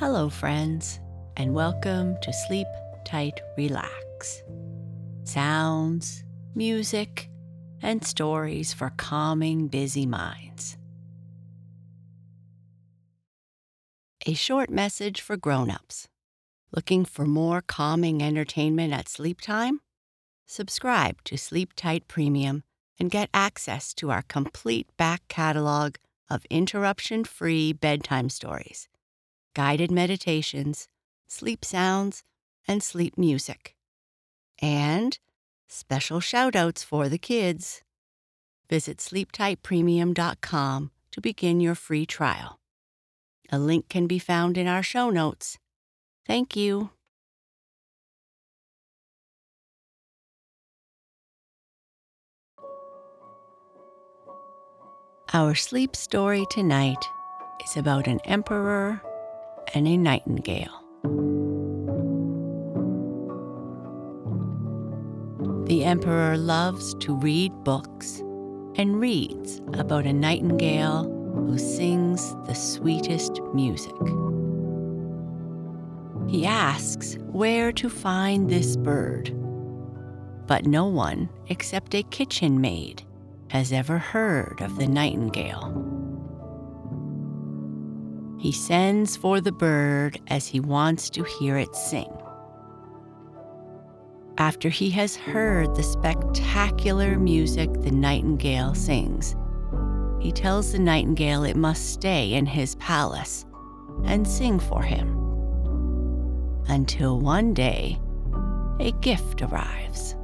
Hello, friends, and welcome to Sleep Tight Relax. Sounds, music, and stories for calming busy minds. A short message for grown-ups. Looking for more calming entertainment at sleep time? Subscribe to Sleep Tight Premium and get access to our complete back catalog of interruption-free bedtime stories, guided meditations, sleep sounds, and sleep music. And special shout-outs for the kids. Visit sleeptightpremium.com to begin your free trial. A link can be found in our show notes. Thank you. Our sleep story tonight is about an emperor and a nightingale. The emperor loves to read books and reads about a nightingale who sings the sweetest music. He asks where to find this bird, but no one except a kitchen maid has ever heard of the nightingale. He sends for the bird as he wants to hear it sing. After he has heard the spectacular music the nightingale sings, he tells the nightingale it must stay in his palace and sing for him. Until one day, a gift arrives.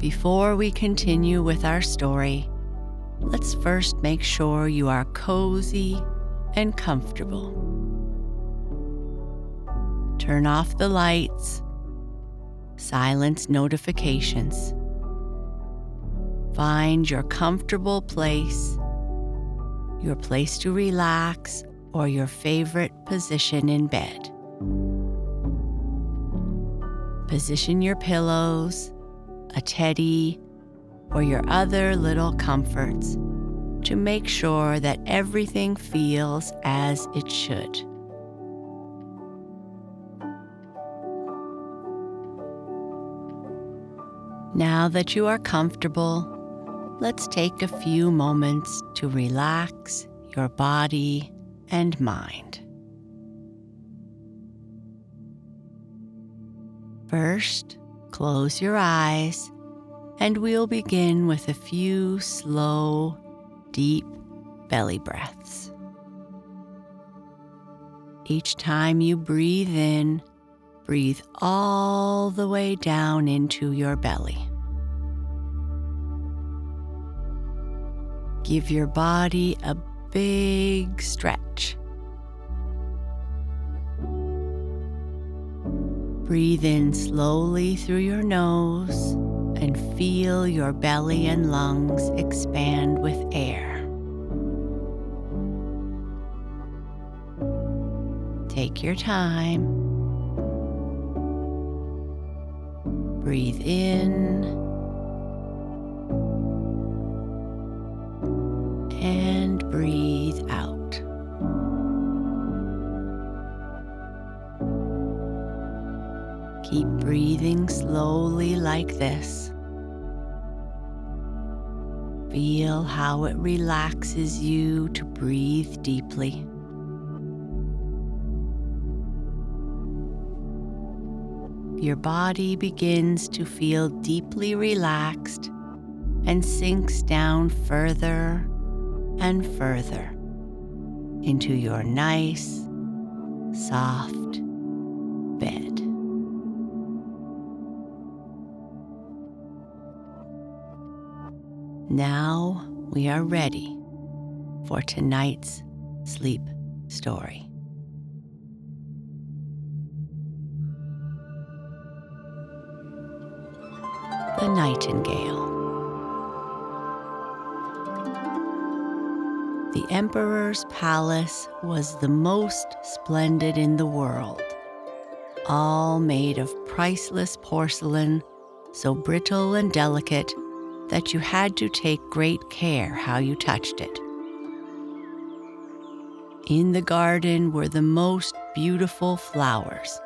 Before we continue with our story, let's first make sure you are cozy and comfortable. Turn off the lights, silence notifications. Find your comfortable place, your place to relax, or your favorite position in bed. Position your pillows a teddy, or your other little comforts to make sure that everything feels as it should. Now that you are comfortable, let's take a few moments to relax your body and mind. First, Close your eyes, and we'll begin with a few slow, deep belly breaths. Each time you breathe in, breathe all the way down into your belly. Give your body a big stretch. Breathe in slowly through your nose and feel your belly and lungs expand with air. Take your time. Breathe in breathing slowly like this. Feel how it relaxes you to breathe deeply. Your body begins to feel deeply relaxed and sinks down further and further into your nice, soft Now we are ready for tonight's sleep story. The Nightingale. The Emperor's palace was the most splendid in the world, all made of priceless porcelain, so brittle and delicate that you had to take great care how you touched it. In the garden were the most beautiful flowers,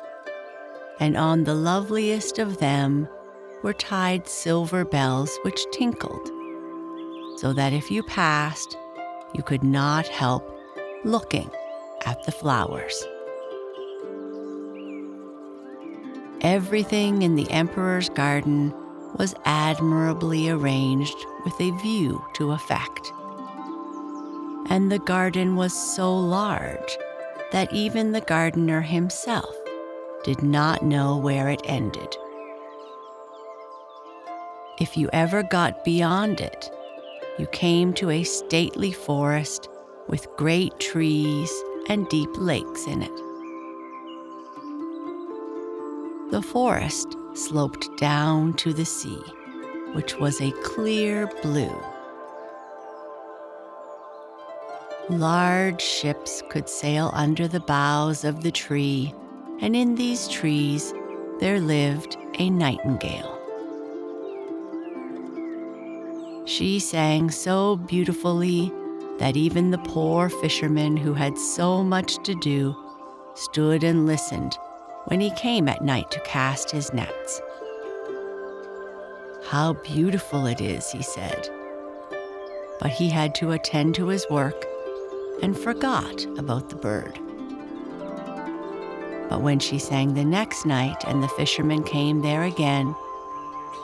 and on the loveliest of them were tied silver bells which tinkled, so that if you passed, you could not help looking at the flowers. Everything in the emperor's garden was admirably arranged with a view to effect. And the garden was so large that even the gardener himself did not know where it ended. If you ever got beyond it, you came to a stately forest with great trees and deep lakes in it. The forest sloped down to the sea, which was a clear blue. Large ships could sail under the boughs of the tree, and in these trees there lived a nightingale. She sang so beautifully that even the poor fisherman who had so much to do stood and listened when he came at night to cast his nets. How beautiful it is, he said. But he had to attend to his work and forgot about the bird. But when she sang the next night and the fisherman came there again,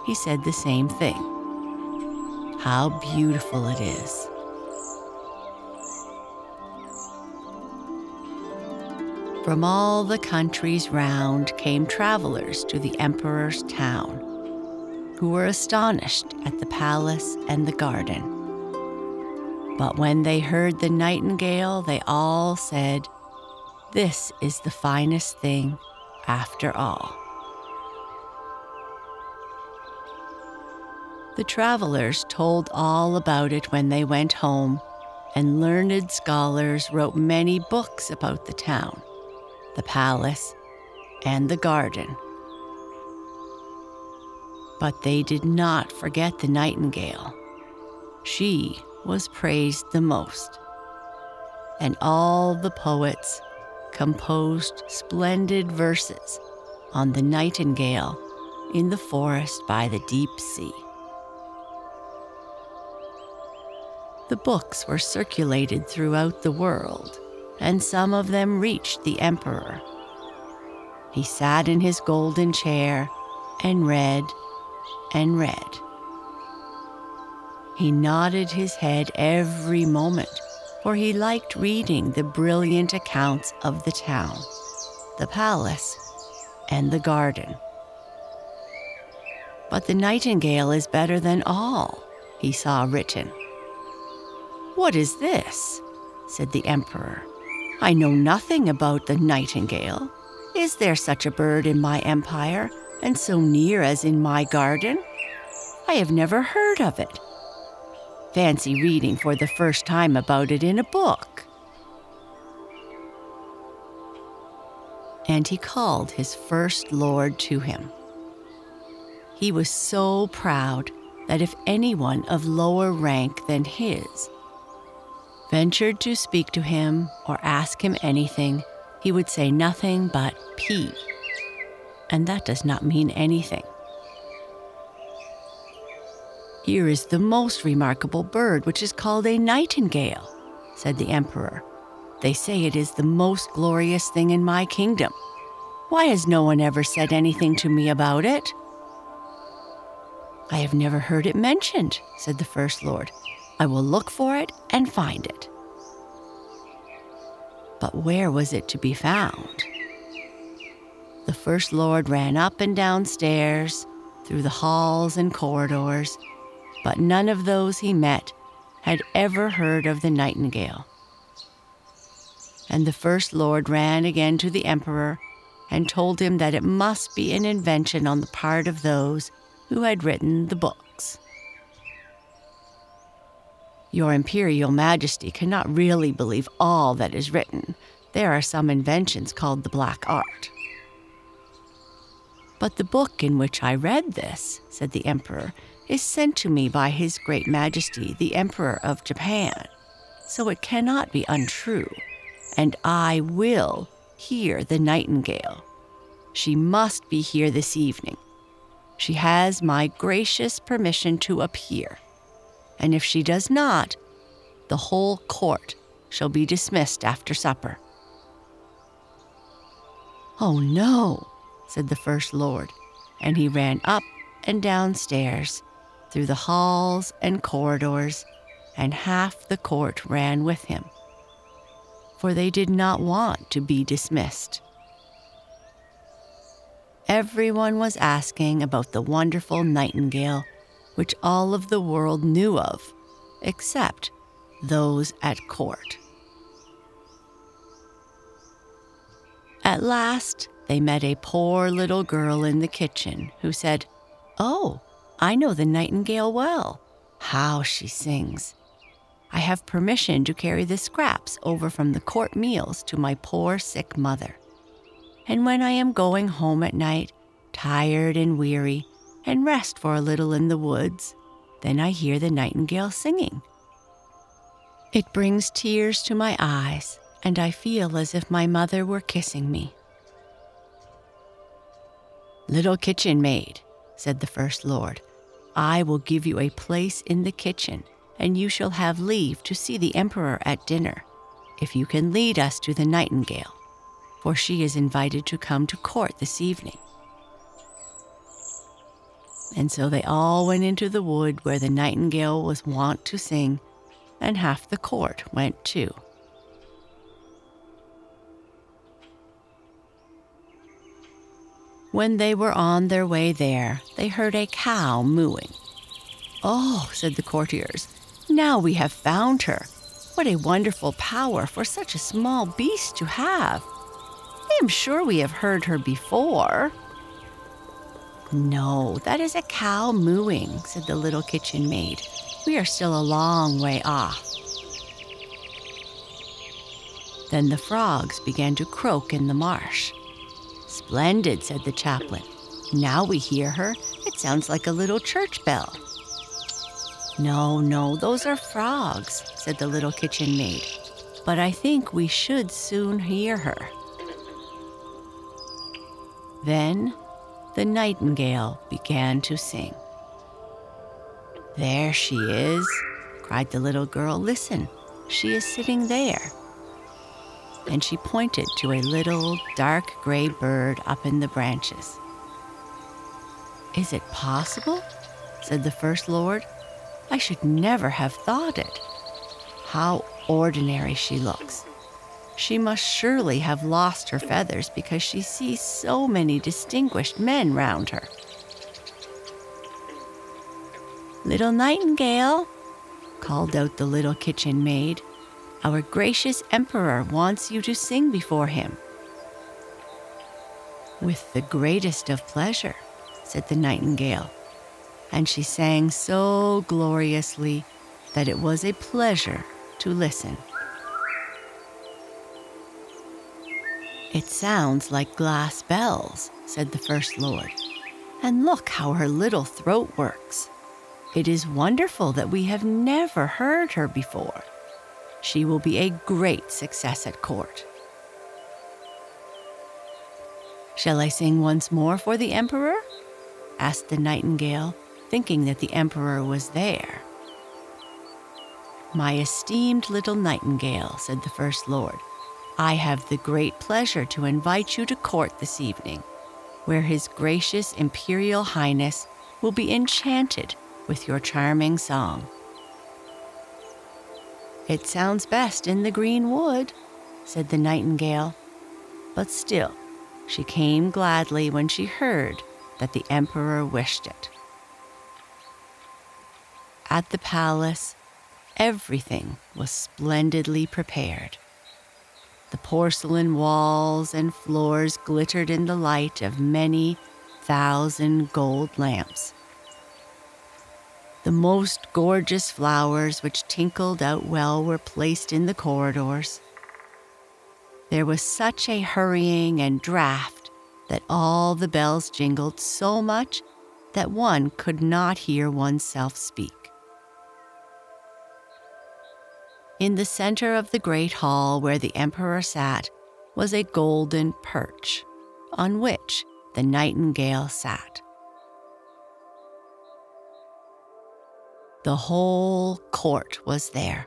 he said the same thing. How beautiful it is. From all the countries round came travelers to the emperor's town, who were astonished at the palace and the garden. But when they heard the nightingale, they all said, This is the finest thing after all. The travelers told all about it when they went home, and learned scholars wrote many books about the town the palace, and the garden. But they did not forget the nightingale. She was praised the most, and all the poets composed splendid verses on the nightingale in the forest by the deep sea. The books were circulated throughout the world and some of them reached the emperor. He sat in his golden chair and read and read. He nodded his head every moment, for he liked reading the brilliant accounts of the town, the palace, and the garden. But the nightingale is better than all, he saw written. What is this? said the emperor. I know nothing about the nightingale. Is there such a bird in my empire, and so near as in my garden? I have never heard of it. Fancy reading for the first time about it in a book. And he called his first lord to him. He was so proud that if anyone of lower rank than his ventured to speak to him or ask him anything, he would say nothing but P. And that does not mean anything. Here is the most remarkable bird, which is called a nightingale, said the emperor. They say it is the most glorious thing in my kingdom. Why has no one ever said anything to me about it? I have never heard it mentioned, said the First Lord. I will look for it and find it. But where was it to be found? The First Lord ran up and down stairs, through the halls and corridors, but none of those he met had ever heard of the nightingale. And the First Lord ran again to the Emperor and told him that it must be an invention on the part of those who had written the books. Your Imperial Majesty cannot really believe all that is written. There are some inventions called the Black Art. But the book in which I read this, said the Emperor, is sent to me by His Great Majesty, the Emperor of Japan, so it cannot be untrue. and I will hear the nightingale. She must be here this evening. She has my gracious permission to appear. And if she does not, the whole court shall be dismissed after supper. Oh no, said the First Lord, and he ran up and downstairs, through the halls and corridors, and half the court ran with him, for they did not want to be dismissed. Everyone was asking about the wonderful nightingale, which all of the world knew of, except those at court. At last, they met a poor little girl in the kitchen who said, Oh, I know the nightingale well. How she sings. I have permission to carry the scraps over from the court meals to my poor sick mother. And when I am going home at night, tired and weary, and rest for a little in the woods, then I hear the nightingale singing. It brings tears to my eyes, and I feel as if my mother were kissing me. Little kitchen maid, said the First Lord, I will give you a place in the kitchen, and you shall have leave to see the Emperor at dinner, if you can lead us to the nightingale, for she is invited to come to court this evening. And so they all went into the wood where the nightingale was wont to sing, and half the court went too. When they were on their way there, they heard a cow mooing. Oh, said the courtiers, now we have found her. What a wonderful power for such a small beast to have. I am sure we have heard her before. No, that is a cow mooing, said the little kitchen maid. We are still a long way off. Then the frogs began to croak in the marsh. Splendid, said the chaplain. Now we hear her. It sounds like a little church bell. No, no, those are frogs, said the little kitchen maid. But I think we should soon hear her. Then the nightingale began to sing. There she is, cried the little girl. Listen, she is sitting there and she pointed to a little dark gray bird up in the branches. Is it possible? said the First Lord. I should never have thought it. How ordinary she looks. She must surely have lost her feathers because she sees so many distinguished men round her. Little Nightingale, called out the little kitchen maid, our gracious Emperor wants you to sing before him. With the greatest of pleasure, said the nightingale, and she sang so gloriously that it was a pleasure to listen. It sounds like glass bells, said the First Lord. And look how her little throat works. It is wonderful that we have never heard her before she will be a great success at court. Shall I sing once more for the Emperor? asked the nightingale, thinking that the Emperor was there. My esteemed little nightingale, said the First Lord, I have the great pleasure to invite you to court this evening, where His gracious Imperial Highness will be enchanted with your charming song. It sounds best in the green wood, said the nightingale. But still, she came gladly when she heard that the emperor wished it. At the palace, everything was splendidly prepared. The porcelain walls and floors glittered in the light of many thousand gold lamps. The most gorgeous flowers which tinkled out well were placed in the corridors. There was such a hurrying and draft that all the bells jingled so much that one could not hear oneself speak. In the center of the great hall where the emperor sat was a golden perch on which the nightingale sat. The whole court was there,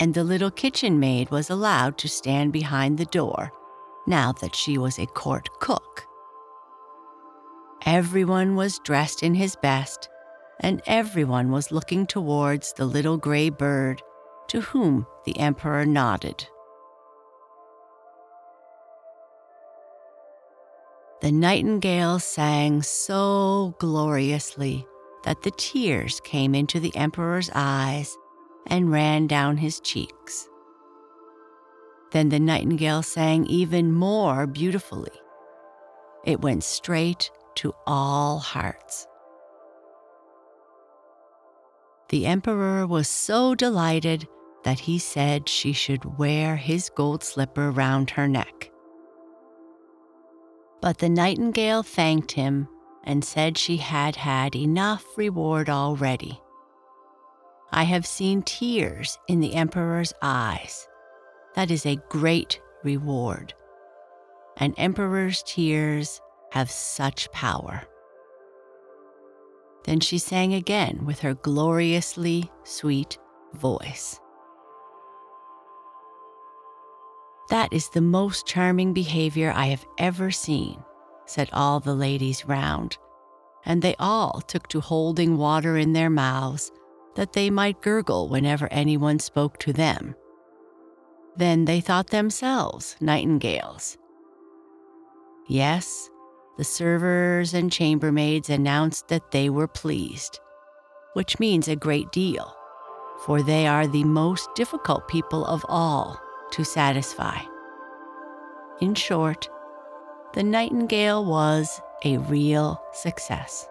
and the little kitchen maid was allowed to stand behind the door now that she was a court cook. Everyone was dressed in his best, and everyone was looking towards the little gray bird to whom the emperor nodded. The nightingale sang so gloriously that the tears came into the emperor's eyes and ran down his cheeks. Then the nightingale sang even more beautifully. It went straight to all hearts. The emperor was so delighted that he said she should wear his gold slipper round her neck. But the nightingale thanked him and said she had had enough reward already. I have seen tears in the emperor's eyes. That is a great reward. An emperor's tears have such power. Then she sang again with her gloriously sweet voice. That is the most charming behavior I have ever seen, said all the ladies round, and they all took to holding water in their mouths that they might gurgle whenever anyone spoke to them. Then they thought themselves nightingales. Yes, the servers and chambermaids announced that they were pleased, which means a great deal, for they are the most difficult people of all to satisfy. In short, the Nightingale was a real success.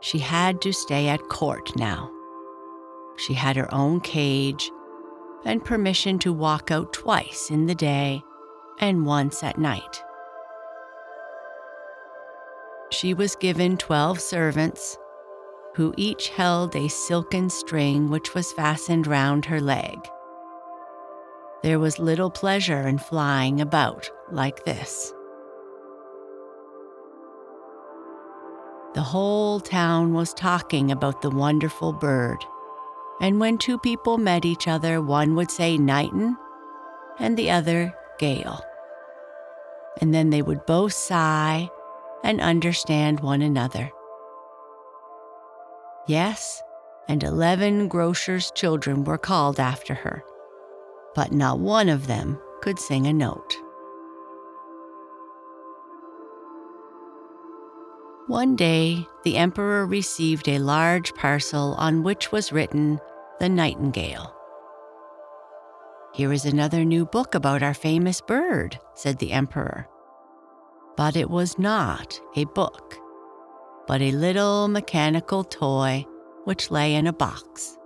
She had to stay at court now. She had her own cage and permission to walk out twice in the day and once at night. She was given 12 servants who each held a silken string which was fastened round her leg. There was little pleasure in flying about like this. The whole town was talking about the wonderful bird, and when two people met each other, one would say Nightin and the other Gale. And then they would both sigh and understand one another. Yes, and eleven grocers' children were called after her, but not one of them could sing a note. One day, the emperor received a large parcel on which was written, The Nightingale. Here is another new book about our famous bird, said the emperor. But it was not a book but a little mechanical toy which lay in a box.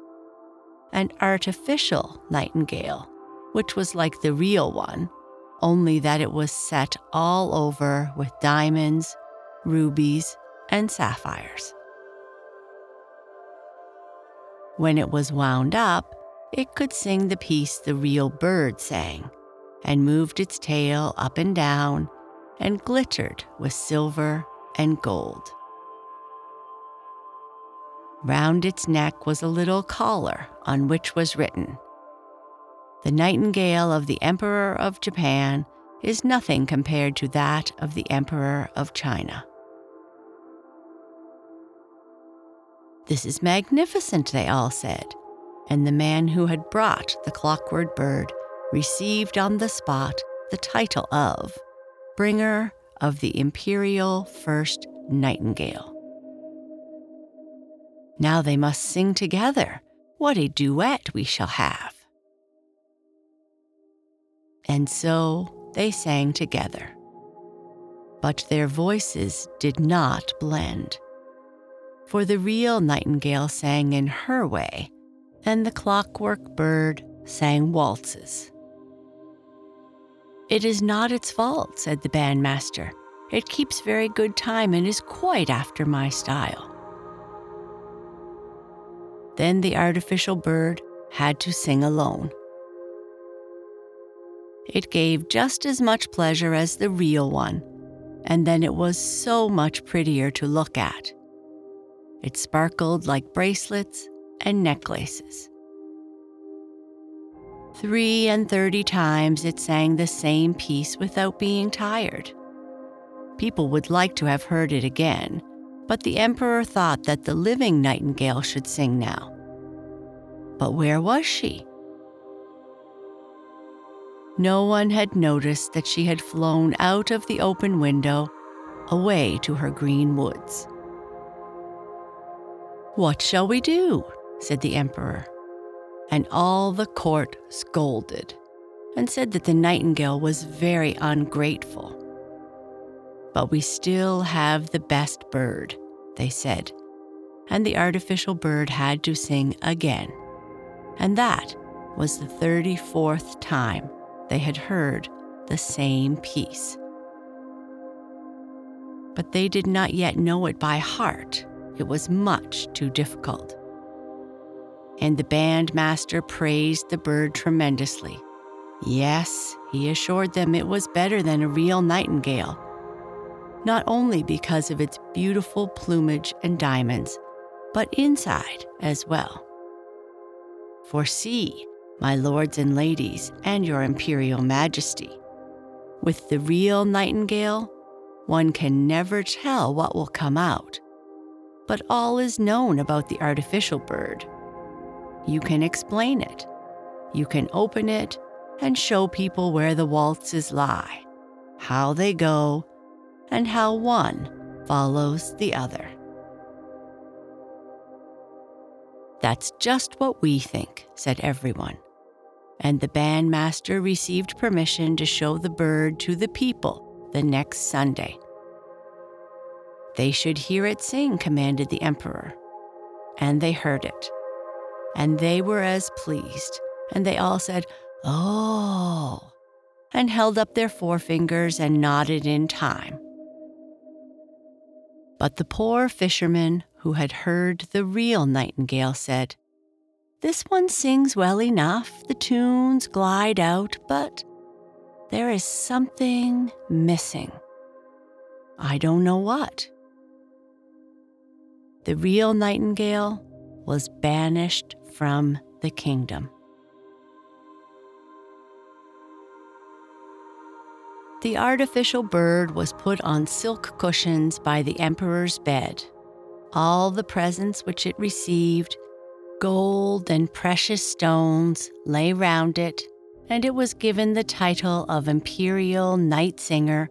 An artificial nightingale, which was like the real one, only that it was set all over with diamonds, rubies, and sapphires. When it was wound up, it could sing the piece the real bird sang, and moved its tail up and down, and glittered with silver and gold. Round its neck was a little collar on which was written The nightingale of the Emperor of Japan is nothing compared to that of the Emperor of China. This is magnificent, they all said, and the man who had brought the clockwork bird received on the spot the title of Bringer of the Imperial First Nightingale. Now they must sing together. What a duet we shall have. And so they sang together. But their voices did not blend. For the real nightingale sang in her way, and the clockwork bird sang waltzes. It is not its fault, said the bandmaster. It keeps very good time and is quite after my style. Then the artificial bird had to sing alone. It gave just as much pleasure as the real one, and then it was so much prettier to look at. It sparkled like bracelets and necklaces. Three and thirty times it sang the same piece without being tired. People would like to have heard it again, but the emperor thought that the living nightingale should sing now. But where was she? No one had noticed that she had flown out of the open window away to her green woods. What shall we do? Said the emperor. And all the court scolded and said that the nightingale was very ungrateful. But we still have the best bird, they said, and the artificial bird had to sing again. And that was the 34th time they had heard the same piece. But they did not yet know it by heart. It was much too difficult. And the bandmaster praised the bird tremendously. Yes, he assured them it was better than a real nightingale not only because of its beautiful plumage and diamonds, but inside as well. For see, my lords and ladies, and your imperial majesty, with the real nightingale, one can never tell what will come out, but all is known about the artificial bird. You can explain it, you can open it, and show people where the waltzes lie, how they go, and how one follows the other. That's just what we think, said everyone. And the bandmaster received permission to show the bird to the people the next Sunday. They should hear it sing, commanded the emperor. And they heard it. And they were as pleased. And they all said, Oh, and held up their forefingers and nodded in time. But the poor fisherman who had heard the real nightingale said, This one sings well enough, the tunes glide out, but there is something missing. I don't know what. The real nightingale was banished from the kingdom. The artificial bird was put on silk cushions by the emperor's bed. All the presents which it received, gold and precious stones, lay round it, and it was given the title of Imperial Night Singer,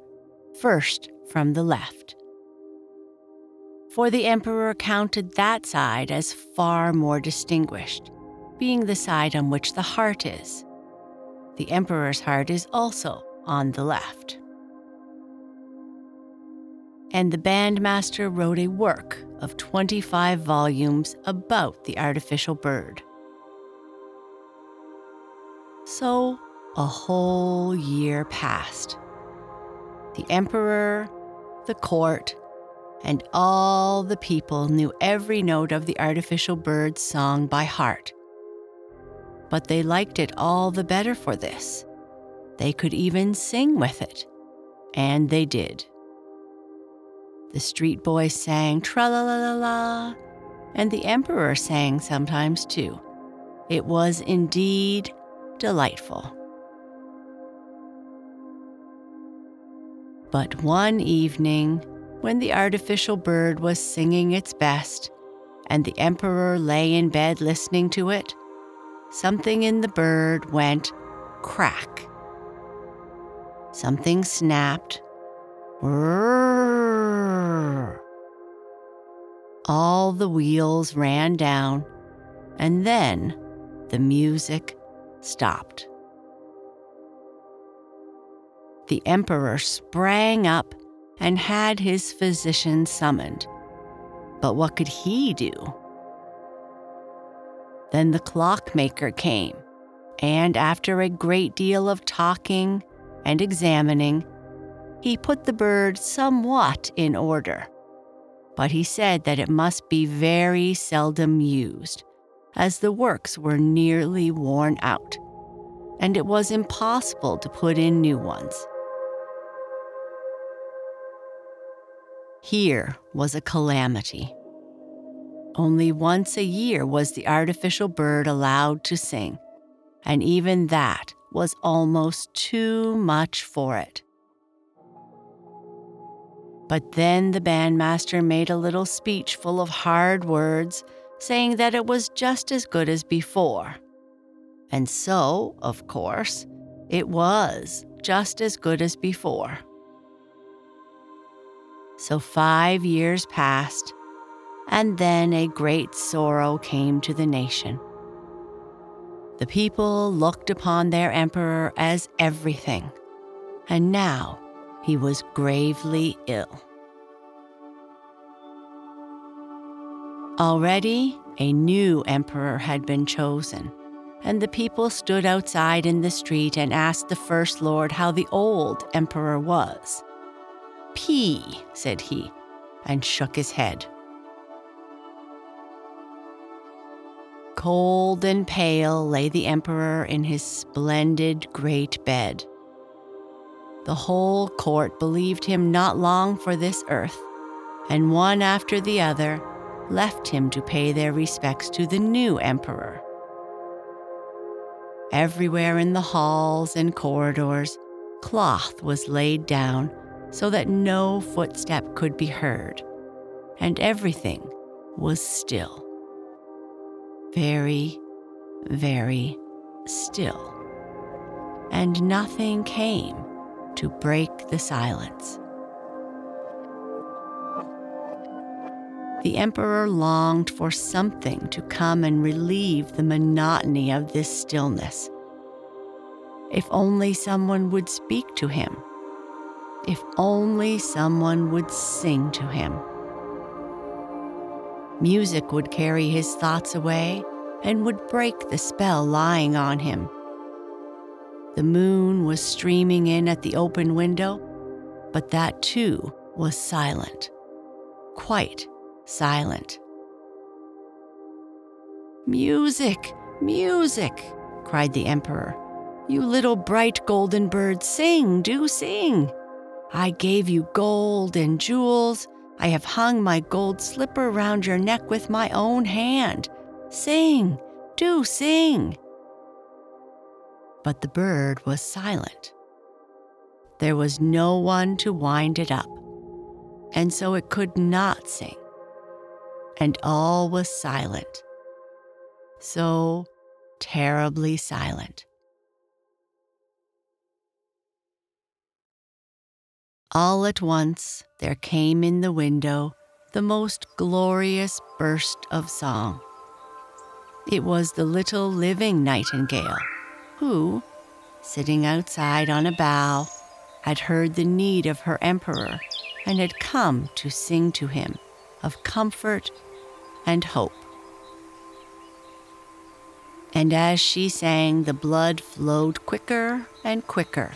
first from the left. For the emperor counted that side as far more distinguished, being the side on which the heart is. The emperor's heart is also on the left. And the bandmaster wrote a work of 25 volumes about the artificial bird. So a whole year passed. The emperor, the court, and all the people knew every note of the artificial bird's song by heart. But they liked it all the better for this. They could even sing with it. And they did. The street boys sang tra la la la la, and the emperor sang sometimes too. It was indeed delightful. But one evening, when the artificial bird was singing its best, and the emperor lay in bed listening to it, something in the bird went crack Something snapped. All the wheels ran down, and then the music stopped. The emperor sprang up and had his physician summoned. But what could he do? Then the clockmaker came, and after a great deal of talking and examining, he put the bird somewhat in order. But he said that it must be very seldom used, as the works were nearly worn out, and it was impossible to put in new ones. Here was a calamity. Only once a year was the artificial bird allowed to sing, and even that was almost too much for it. But then the bandmaster made a little speech full of hard words, saying that it was just as good as before. And so, of course, it was just as good as before. So five years passed, and then a great sorrow came to the nation. The people looked upon their emperor as everything, and now he was gravely ill. Already, a new emperor had been chosen, and the people stood outside in the street and asked the First Lord how the old emperor was. P, said he, and shook his head. Cold and pale lay the emperor in his splendid great bed. The whole court believed him not long for this earth, and one after the other left him to pay their respects to the new emperor. Everywhere in the halls and corridors, cloth was laid down so that no footstep could be heard, and everything was still very, very still. And nothing came to break the silence. The emperor longed for something to come and relieve the monotony of this stillness. If only someone would speak to him. If only someone would sing to him. Music would carry his thoughts away and would break the spell lying on him. The moon was streaming in at the open window, but that too was silent. Quite silent. Music! Music! cried the Emperor. You little bright golden bird, sing, do sing! I gave you gold and jewels I have hung my gold slipper round your neck with my own hand. Sing, do sing. But the bird was silent. There was no one to wind it up, and so it could not sing. And all was silent. So terribly silent. All at once there came in the window the most glorious burst of song. It was the little living nightingale who, sitting outside on a bough, had heard the need of her emperor and had come to sing to him of comfort and hope. And as she sang, the blood flowed quicker and quicker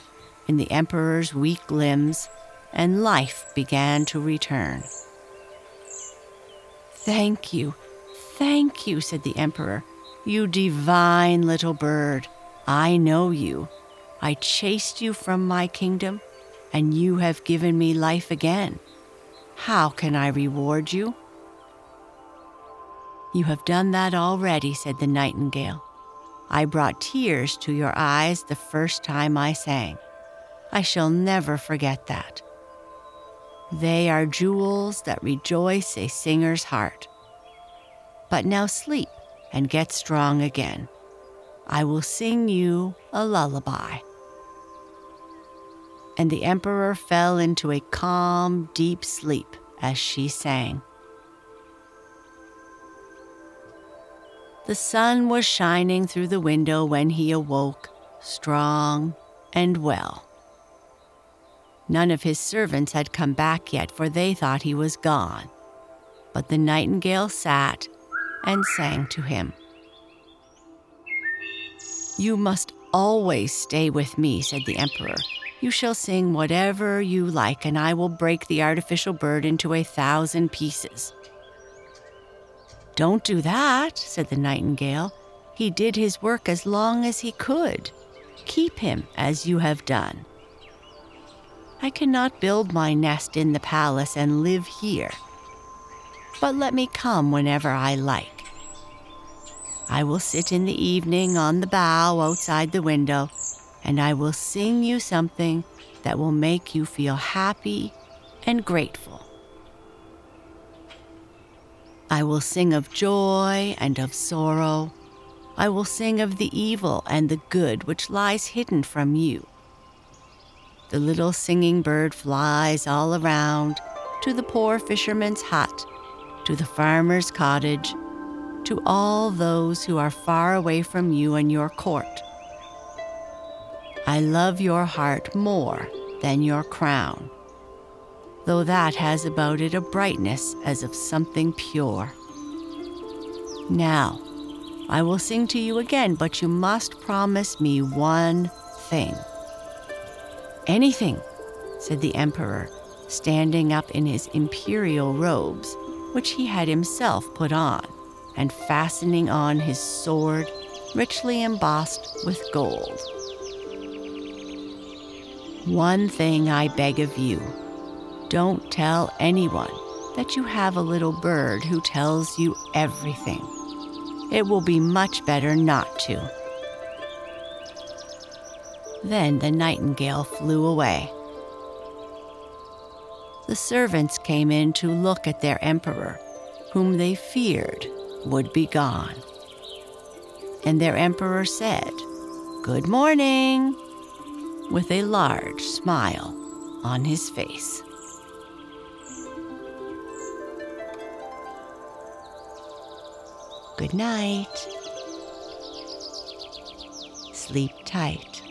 in the emperor's weak limbs and life began to return. Thank you, thank you, said the emperor. You divine little bird, I know you. I chased you from my kingdom, and you have given me life again. How can I reward you? You have done that already, said the nightingale. I brought tears to your eyes the first time I sang. I shall never forget that. They are jewels that rejoice a singer's heart. But now sleep and get strong again. I will sing you a lullaby. And the emperor fell into a calm, deep sleep as she sang. The sun was shining through the window when he awoke, strong and well. None of his servants had come back yet, for they thought he was gone. But the nightingale sat and sang to him. You must always stay with me, said the emperor. You shall sing whatever you like, and I will break the artificial bird into a thousand pieces. Don't do that, said the nightingale. He did his work as long as he could. Keep him as you have done. I cannot build my nest in the palace and live here, but let me come whenever I like. I will sit in the evening on the bough outside the window, and I will sing you something that will make you feel happy and grateful. I will sing of joy and of sorrow. I will sing of the evil and the good which lies hidden from you. The little singing bird flies all around to the poor fisherman's hut, to the farmer's cottage, to all those who are far away from you and your court. I love your heart more than your crown though that has about it a brightness as of something pure. Now, I will sing to you again, but you must promise me one thing. Anything, said the Emperor, standing up in his imperial robes, which he had himself put on, and fastening on his sword, richly embossed with gold. One thing I beg of you don't tell anyone that you have a little bird who tells you everything. It will be much better not to. Then the nightingale flew away. The servants came in to look at their emperor, whom they feared would be gone. And their emperor said, Good morning, with a large smile on his face. Good night. Sleep tight.